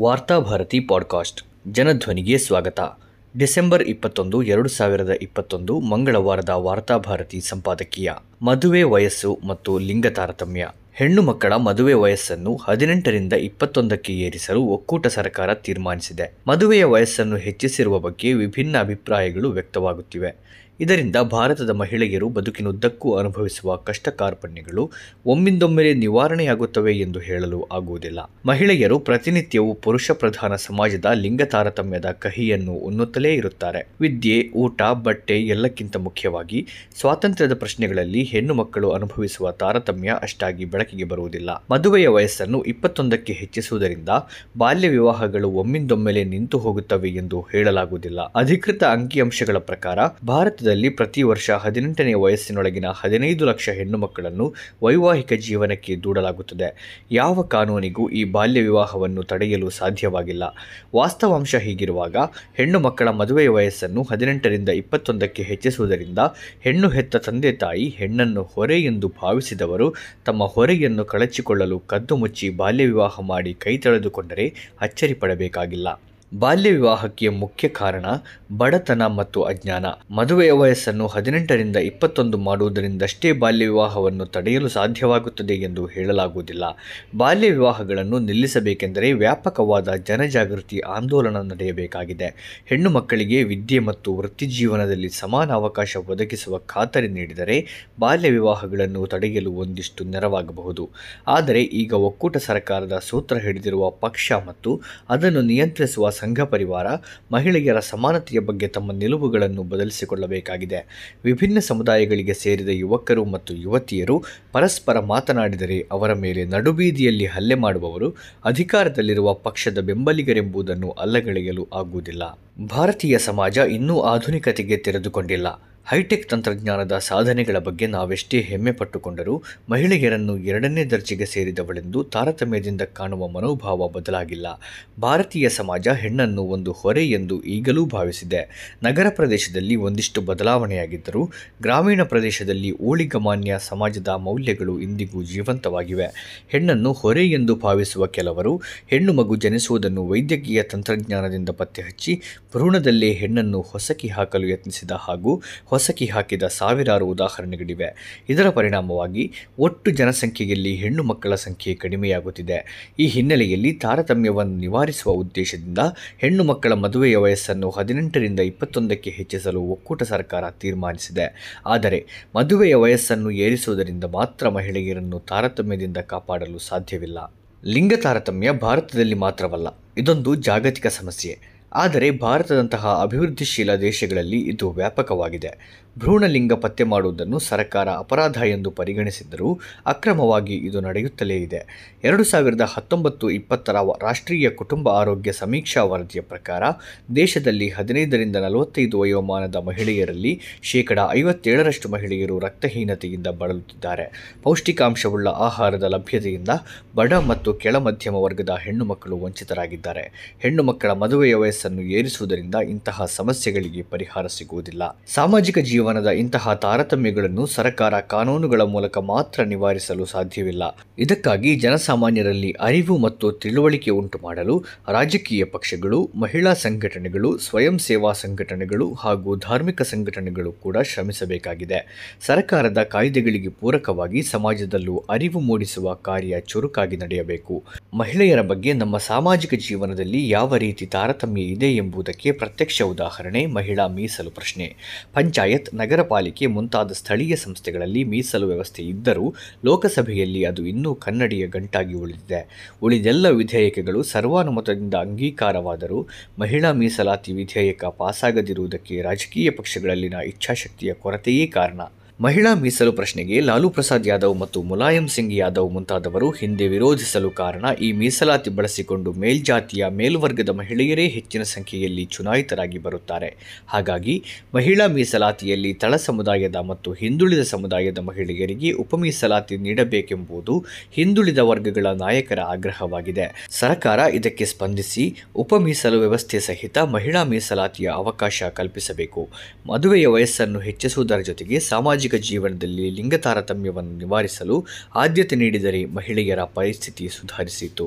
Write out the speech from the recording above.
Varthabharati podcast, ಜನಧ್ವನಿಗೆ ಸ್ವಾಗತ. December ಇಪ್ಪತ್ತೊಂದು, ಎರಡು ಸಾವಿರದ ಇಪ್ಪತ್ತೊಂದು, ಮಂಗಳವಾರದ ವಾರ್ತಾಭಾರತಿ ಸಂಪಾದಕೀಯ. ಮದುವೆ ವಯಸ್ಸು ಮತ್ತು ಲಿಂಗ ತಾರತಮ್ಯ. ಹೆಣ್ಣು ಮಕ್ಕಳ ಮದುವೆ ವಯಸ್ಸನ್ನು ಹದಿನೆಂಟರಿಂದ ಇಪ್ಪತ್ತೊಂದಕ್ಕೆ ಏರಿಸಲು ಒಕ್ಕೂಟ ಸರ್ಕಾರ ತೀರ್ಮಾನಿಸಿದೆ. ಮದುವೆಯ ವಯಸ್ಸನ್ನು ಹೆಚ್ಚಿಸಿರುವ ಬಗ್ಗೆ ವಿಭಿನ್ನ ಅಭಿಪ್ರಾಯಗಳು ವ್ಯಕ್ತವಾಗುತ್ತಿವೆ. ಇದರಿಂದ ಭಾರತದ ಮಹಿಳೆಯರು ಬದುಕಿನುದ್ದಕ್ಕೂ ಅನುಭವಿಸುವ ಕಷ್ಟ ಕಾರ್ಪಣ್ಯಗಳು ಒಮ್ಮಿಂದೊಮ್ಮೆಲೆ ನಿವಾರಣೆಯಾಗುತ್ತವೆ ಎಂದು ಹೇಳಲು ಆಗುವುದಿಲ್ಲ. ಮಹಿಳೆಯರು ಪ್ರತಿನಿತ್ಯವೂ ಪುರುಷ ಪ್ರಧಾನ ಸಮಾಜದ ಲಿಂಗ ತಾರತಮ್ಯದ ಕಹಿಯನ್ನು ಉನ್ನುತ್ತಲೇ ಇರುತ್ತಾರೆ. ವಿದ್ಯೆ, ಊಟ, ಬಟ್ಟೆ ಎಲ್ಲಕ್ಕಿಂತ ಮುಖ್ಯವಾಗಿ ಸ್ವಾತಂತ್ರ್ಯದ ಪ್ರಶ್ನೆಗಳಲ್ಲಿ ಹೆಣ್ಣು ಮಕ್ಕಳು ಅನುಭವಿಸುವ ತಾರತಮ್ಯ ಅಷ್ಟಾಗಿ ಬೆಳಕಿಗೆ ಬರುವುದಿಲ್ಲ. ಮದುವೆಯ ವಯಸ್ಸನ್ನು ಇಪ್ಪತ್ತೊಂದಕ್ಕೆ ಹೆಚ್ಚಿಸುವುದರಿಂದ ಬಾಲ್ಯ ವಿವಾಹಗಳು ಒಮ್ಮಿಂದೊಮ್ಮೆಲೆ ನಿಂತು ಹೋಗುತ್ತವೆ ಎಂದು ಹೇಳಲಾಗುವುದಿಲ್ಲ. ಅಧಿಕೃತ ಅಂಕಿಅಂಶಗಳ ಪ್ರಕಾರ ಭಾರತದಲ್ಲಿ ಪ್ರತಿ ವರ್ಷ ಹದಿನೆಂಟನೇ ವಯಸ್ಸಿನೊಳಗಿನ ಹದಿನೈದು ಲಕ್ಷ ಹೆಣ್ಣು ಮಕ್ಕಳನ್ನು ವೈವಾಹಿಕ ಜೀವನಕ್ಕೆ ದೂಡಲಾಗುತ್ತದೆ. ಯಾವ ಕಾನೂನಿಗೂ ಈ ಬಾಲ್ಯ ವಿವಾಹವನ್ನು ತಡೆಯಲು ಸಾಧ್ಯವಾಗಿಲ್ಲ. ವಾಸ್ತವಾಂಶ ಹೀಗಿರುವಾಗ ಹೆಣ್ಣು ಮಕ್ಕಳ ಮದುವೆಯ ವಯಸ್ಸನ್ನು ಹದಿನೆಂಟರಿಂದ ಇಪ್ಪತ್ತೊಂದಕ್ಕೆ ಹೆಚ್ಚಿಸುವುದರಿಂದ ಹೆಣ್ಣು ಹೆತ್ತ ತಂದೆ ತಾಯಿ ಹೆಣ್ಣನ್ನು ಹೊರೆ ಎಂದು ಭಾವಿಸಿದವರು ತಮ್ಮ ಹೊರೆಯನ್ನು ಕಳಚಿಕೊಳ್ಳಲು ಕದ್ದು ಮುಚ್ಚಿ ಬಾಲ್ಯ ವಿವಾಹ ಮಾಡಿ ಕೈ ಅಚ್ಚರಿ ಪಡಬೇಕಾಗಿಲ್ಲ. ಬಾಲ್ಯ ವಿವಾಹಕ್ಕೆ ಮುಖ್ಯ ಕಾರಣ ಬಡತನ ಮತ್ತು ಅಜ್ಞಾನ. ಮದುವೆಯ ವಯಸ್ಸನ್ನು ಹದಿನೆಂಟರಿಂದ ಇಪ್ಪತ್ತೊಂದು ಮಾಡುವುದರಿಂದಷ್ಟೇ ಬಾಲ್ಯ ವಿವಾಹವನ್ನು ತಡೆಯಲು ಸಾಧ್ಯವಾಗುತ್ತದೆ ಎಂದು ಹೇಳಲಾಗುವುದಿಲ್ಲ. ಬಾಲ್ಯ ವಿವಾಹಗಳನ್ನು ನಿಲ್ಲಿಸಬೇಕೆಂದರೆ ವ್ಯಾಪಕವಾದ ಜನಜಾಗೃತಿ ಆಂದೋಲನ ನಡೆಯಬೇಕಾಗಿದೆ. ಹೆಣ್ಣು ಮಕ್ಕಳಿಗೆ ವಿದ್ಯೆ ಮತ್ತು ವೃತ್ತಿಜೀವನದಲ್ಲಿ ಸಮಾನ ಅವಕಾಶ ಒದಗಿಸುವ ಖಾತರಿ ನೀಡಿದರೆ ಬಾಲ್ಯ ವಿವಾಹಗಳನ್ನು ತಡೆಯಲು ಒಂದಿಷ್ಟು ನೆರವಾಗಬಹುದು. ಆದರೆ ಈಗ ಒಕ್ಕೂಟ ಸರ್ಕಾರದ ಸೂತ್ರ ಹಿಡಿದಿರುವ ಪಕ್ಷ ಮತ್ತು ಅದನ್ನು ನಿಯಂತ್ರಿಸುವ ಸಂಘ ಪರಿವಾರ ಮಹಿಳೆಯರ ಸಮಾನತೆಯ ಬಗ್ಗೆ ತಮ್ಮ ನಿಲುವುಗಳನ್ನು ಬದಲಿಸಿಕೊಳ್ಳಬೇಕಾಗಿದೆ. ವಿಭಿನ್ನ ಸಮುದಾಯಗಳಿಗೆ ಸೇರಿದ ಯುವಕರು ಮತ್ತು ಯುವತಿಯರು ಪರಸ್ಪರ ಮಾತನಾಡಿದರೆ ಅವರ ಮೇಲೆ ನಡುಬೀದಿಯಲ್ಲಿ ಹಲ್ಲೆ ಮಾಡುವವರು ಅಧಿಕಾರದಲ್ಲಿರುವ ಪಕ್ಷದ ಬೆಂಬಲಿಗರೆಂಬುದನ್ನು ಅಲ್ಲಗಳೆಯಲು ಆಗುವುದಿಲ್ಲ. ಭಾರತೀಯ ಸಮಾಜ ಇನ್ನೂ ಆಧುನಿಕತೆಗೆ ತೆರೆದುಕೊಂಡಿಲ್ಲ. ಹೈಟೆಕ್ ತಂತ್ರಜ್ಞಾನದ ಸಾಧನೆಗಳ ಬಗ್ಗೆ ನಾವೆಷ್ಟೇ ಹೆಮ್ಮೆ ಪಟ್ಟುಕೊಂಡರೂ ಮಹಿಳೆಯರನ್ನು ಎರಡನೇ ದರ್ಜೆಗೆ ಸೇರಿದವಳೆಂದು ತಾರತಮ್ಯದಿಂದ ಕಾಣುವ ಮನೋಭಾವ ಬದಲಾಗಿಲ್ಲ. ಭಾರತೀಯ ಸಮಾಜ ಹೆಣ್ಣನ್ನು ಒಂದು ಹೊರೆ ಎಂದು ಈಗಲೂ ಭಾವಿಸಿದೆ. ನಗರ ಪ್ರದೇಶದಲ್ಲಿ ಒಂದಿಷ್ಟು ಬದಲಾವಣೆಯಾಗಿದ್ದರೂ ಗ್ರಾಮೀಣ ಪ್ರದೇಶದಲ್ಲಿ ಓಳಿಗಮಾನ್ಯ ಸಮಾಜದ ಮೌಲ್ಯಗಳು ಇಂದಿಗೂ ಜೀವಂತವಾಗಿವೆ. ಹೆಣ್ಣನ್ನು ಹೊರೆ ಎಂದು ಭಾವಿಸುವ ಕೆಲವರು ಹೆಣ್ಣು ಮಗು ಜನಿಸುವುದನ್ನು ವೈದ್ಯಕೀಯ ತಂತ್ರಜ್ಞಾನದಿಂದ ಪತ್ತೆಹಚ್ಚಿ ಭ್ರೂಣದಲ್ಲೇ ಹೆಣ್ಣನ್ನು ಹೊಸಕಿ ಹಾಕಲು ಯತ್ನಿಸಿದ ಹಾಗೂ ಹೊಸಕಿ ಹಾಕಿದ ಸಾವಿರಾರು ಉದಾಹರಣೆಗಳಿವೆ. ಇದರ ಪರಿಣಾಮವಾಗಿ ಒಟ್ಟು ಜನಸಂಖ್ಯೆಯಲ್ಲಿ ಹೆಣ್ಣು ಮಕ್ಕಳ ಸಂಖ್ಯೆ ಕಡಿಮೆಯಾಗುತ್ತಿದೆ. ಈ ಹಿನ್ನೆಲೆಯಲ್ಲಿ ತಾರತಮ್ಯವನ್ನು ನಿವಾರಿಸುವ ಉದ್ದೇಶದಿಂದ ಹೆಣ್ಣು ಮಕ್ಕಳ ಮದುವೆಯ ವಯಸ್ಸನ್ನು ಹದಿನೆಂಟರಿಂದ ಇಪ್ಪತ್ತೊಂದಕ್ಕೆ ಹೆಚ್ಚಿಸಲು ಒಕ್ಕೂಟ ಸರ್ಕಾರ ತೀರ್ಮಾನಿಸಿದೆ. ಆದರೆ ಮದುವೆಯ ವಯಸ್ಸನ್ನು ಏರಿಸುವುದರಿಂದ ಮಾತ್ರ ಮಹಿಳೆಯರನ್ನು ತಾರತಮ್ಯದಿಂದ ಕಾಪಾಡಲು ಸಾಧ್ಯವಿಲ್ಲ. ಲಿಂಗ ತಾರತಮ್ಯ ಭಾರತದಲ್ಲಿ ಮಾತ್ರವಲ್ಲ, ಇದೊಂದು ಜಾಗತಿಕ ಸಮಸ್ಯೆ. ಆದರೆ ಭಾರತದಂತಹ ಅಭಿವೃದ್ಧಿಶೀಲ ದೇಶಗಳಲ್ಲಿ ಇದು ವ್ಯಾಪಕವಾಗಿದೆ. ಭ್ರೂಣಲಿಂಗ ಪತ್ತೆ ಮಾಡುವುದನ್ನು ಸರ್ಕಾರ ಅಪರಾಧ ಎಂದು ಪರಿಗಣಿಸಿದ್ದರೂ ಅಕ್ರಮವಾಗಿ ಇದು ನಡೆಯುತ್ತಲೇ ಇದೆ. ಎರಡು ಸಾವಿರದ ಹತ್ತೊಂಬತ್ತು ಇಪ್ಪತ್ತರ ರಾಷ್ಟ್ರೀಯ ಕುಟುಂಬ ಆರೋಗ್ಯ ಸಮೀಕ್ಷಾ ವರದಿಯ ಪ್ರಕಾರ ದೇಶದಲ್ಲಿ ಹದಿನೈದರಿಂದ ನಲವತ್ತೈದು ವಯೋಮಾನದ ಮಹಿಳೆಯರಲ್ಲಿ ಶೇಕಡ ಐವತ್ತೇಳರಷ್ಟು ಮಹಿಳೆಯರು ರಕ್ತಹೀನತೆಯಿಂದ ಬಳಲುತ್ತಿದ್ದಾರೆ. ಪೌಷ್ಟಿಕಾಂಶವುಳ್ಳ ಆಹಾರದ ಲಭ್ಯತೆಯಿಂದ ಬಡ ಮತ್ತು ಕೆಳ ಮಧ್ಯಮ ವರ್ಗದ ಹೆಣ್ಣು ಮಕ್ಕಳು ವಂಚಿತರಾಗಿದ್ದಾರೆ. ಹೆಣ್ಣು ಮಕ್ಕಳ ಮದುವೆಯ ವಯಸ್ಸನ್ನು ಏರಿಸುವುದರಿಂದ ಇಂತಹ ಸಮಸ್ಯೆಗಳಿಗೆ ಪರಿಹಾರ ಸಿಗುವುದಿಲ್ಲ. ಸಾಮಾಜಿಕ ಜೀವನದ ಇಂತಹ ತಾರತಮ್ಯಗಳನ್ನು ಸರ್ಕಾರ ಕಾನೂನುಗಳ ಮೂಲಕ ಮಾತ್ರ ನಿವಾರಿಸಲು ಸಾಧ್ಯವಿಲ್ಲ. ಇದಕ್ಕಾಗಿ ಜನಸಾಮಾನ್ಯರಲ್ಲಿ ಅರಿವು ಮತ್ತು ತಿಳುವಳಿಕೆ ಉಂಟು ಮಾಡಲು ರಾಜಕೀಯ ಪಕ್ಷಗಳು, ಮಹಿಳಾ ಸಂಘಟನೆಗಳು, ಸ್ವಯಂ ಸೇವಾ ಸಂಘಟನೆಗಳು ಹಾಗೂ ಧಾರ್ಮಿಕ ಸಂಘಟನೆಗಳು ಕೂಡ ಶ್ರಮಿಸಬೇಕಾಗಿದೆ. ಸರ್ಕಾರದ ಕಾಯ್ದೆಗಳಿಗೆ ಪೂರಕವಾಗಿ ಸಮಾಜದಲ್ಲೂ ಅರಿವು ಮೂಡಿಸುವ ಕಾರ್ಯ ಚುರುಕಾಗಿ ನಡೆಯಬೇಕು. ಮಹಿಳೆಯರ ಬಗ್ಗೆ ನಮ್ಮ ಸಾಮಾಜಿಕ ಜೀವನದಲ್ಲಿ ಯಾವ ರೀತಿ ತಾರತಮ್ಯ ಇದೆ ಎಂಬುದಕ್ಕೆ ಪ್ರತ್ಯಕ್ಷ ಉದಾಹರಣೆ ಮಹಿಳಾ ಮೀಸಲು ಪ್ರಶ್ನೆ. ಪಂಚಾಯತ್ ನಗರ ಪಾಲಿಕೆ ಮುಂತಾದ ಸ್ಥಳೀಯ ಸಂಸ್ಥೆಗಳಲ್ಲಿ ಮೀಸಲು ವ್ಯವಸ್ಥೆ ಇದ್ದರೂ ಲೋಕಸಭೆಯಲ್ಲಿ ಅದು ಇನ್ನೂ ಕನ್ನಡಿಯ ಗಂಟಾಗಿ ಉಳಿದಿದೆ. ಉಳಿದೆಲ್ಲ ವಿಧೇಯಕಗಳು ಸರ್ವಾನುಮತದಿಂದ ಅಂಗೀಕಾರವಾದರೂ ಮಹಿಳಾ ಮೀಸಲಾತಿ ವಿಧೇಯಕ ಪಾಸಾಗದಿರುವುದಕ್ಕೆ ರಾಜಕೀಯ ಪಕ್ಷಗಳಲ್ಲಿನ ಇಚ್ಛಾಶಕ್ತಿಯ ಕೊರತೆಯೇ ಕಾರಣ. ಮಹಿಳಾ ಮೀಸಲು ಪ್ರಶ್ನೆಗೆ ಲಾಲೂ ಪ್ರಸಾದ್ ಯಾದವ್ ಮತ್ತು ಮುಲಾಯಂ ಸಿಂಗ್ ಯಾದವ್ ಮುಂತಾದವರು ಹಿಂದೆ ವಿರೋಧಿಸಲು ಕಾರಣ ಈ ಮೀಸಲಾತಿ ಬಳಸಿಕೊಂಡು ಮೇಲ್ಜಾತಿಯ ಮೇಲ್ವರ್ಗದ ಮಹಿಳೆಯರೇ ಹೆಚ್ಚಿನ ಸಂಖ್ಯೆಯಲ್ಲಿ ಚುನಾಯಿತರಾಗಿ ಬರುತ್ತಾರೆ. ಹಾಗಾಗಿ ಮಹಿಳಾ ಮೀಸಲಾತಿಯಲ್ಲಿ ತಳ ಸಮುದಾಯದ ಮತ್ತು ಹಿಂದುಳಿದ ಸಮುದಾಯದ ಮಹಿಳೆಯರಿಗೆ ಉಪಮೀಸಲಾತಿ ನೀಡಬೇಕೆಂಬುದು ಹಿಂದುಳಿದ ವರ್ಗಗಳ ನಾಯಕರ ಆಗ್ರಹವಾಗಿದೆ. ಸರ್ಕಾರ ಇದಕ್ಕೆ ಸ್ಪಂದಿಸಿ ಉಪಮೀಸಲು ವ್ಯವಸ್ಥೆ ಸಹಿತ ಮಹಿಳಾ ಮೀಸಲಾತಿಯ ಅವಕಾಶ ಕಲ್ಪಿಸಬೇಕು. ಮದುವೆಯ ವಯಸ್ಸನ್ನು ಹೆಚ್ಚಿಸುವುದರ ಜೊತೆಗೆ ಸಾಮಾಜಿಕ ಜೀವನದಲ್ಲಿ ಲಿಂಗ ತಾರತಮ್ಯವನ್ನು ನಿವಾರಿಸಲು ಆದ್ಯತೆ ನೀಡಿದರೆ ಮಹಿಳೆಯರ ಪರಿಸ್ಥಿತಿ ಸುಧಾರಿಸಿತು.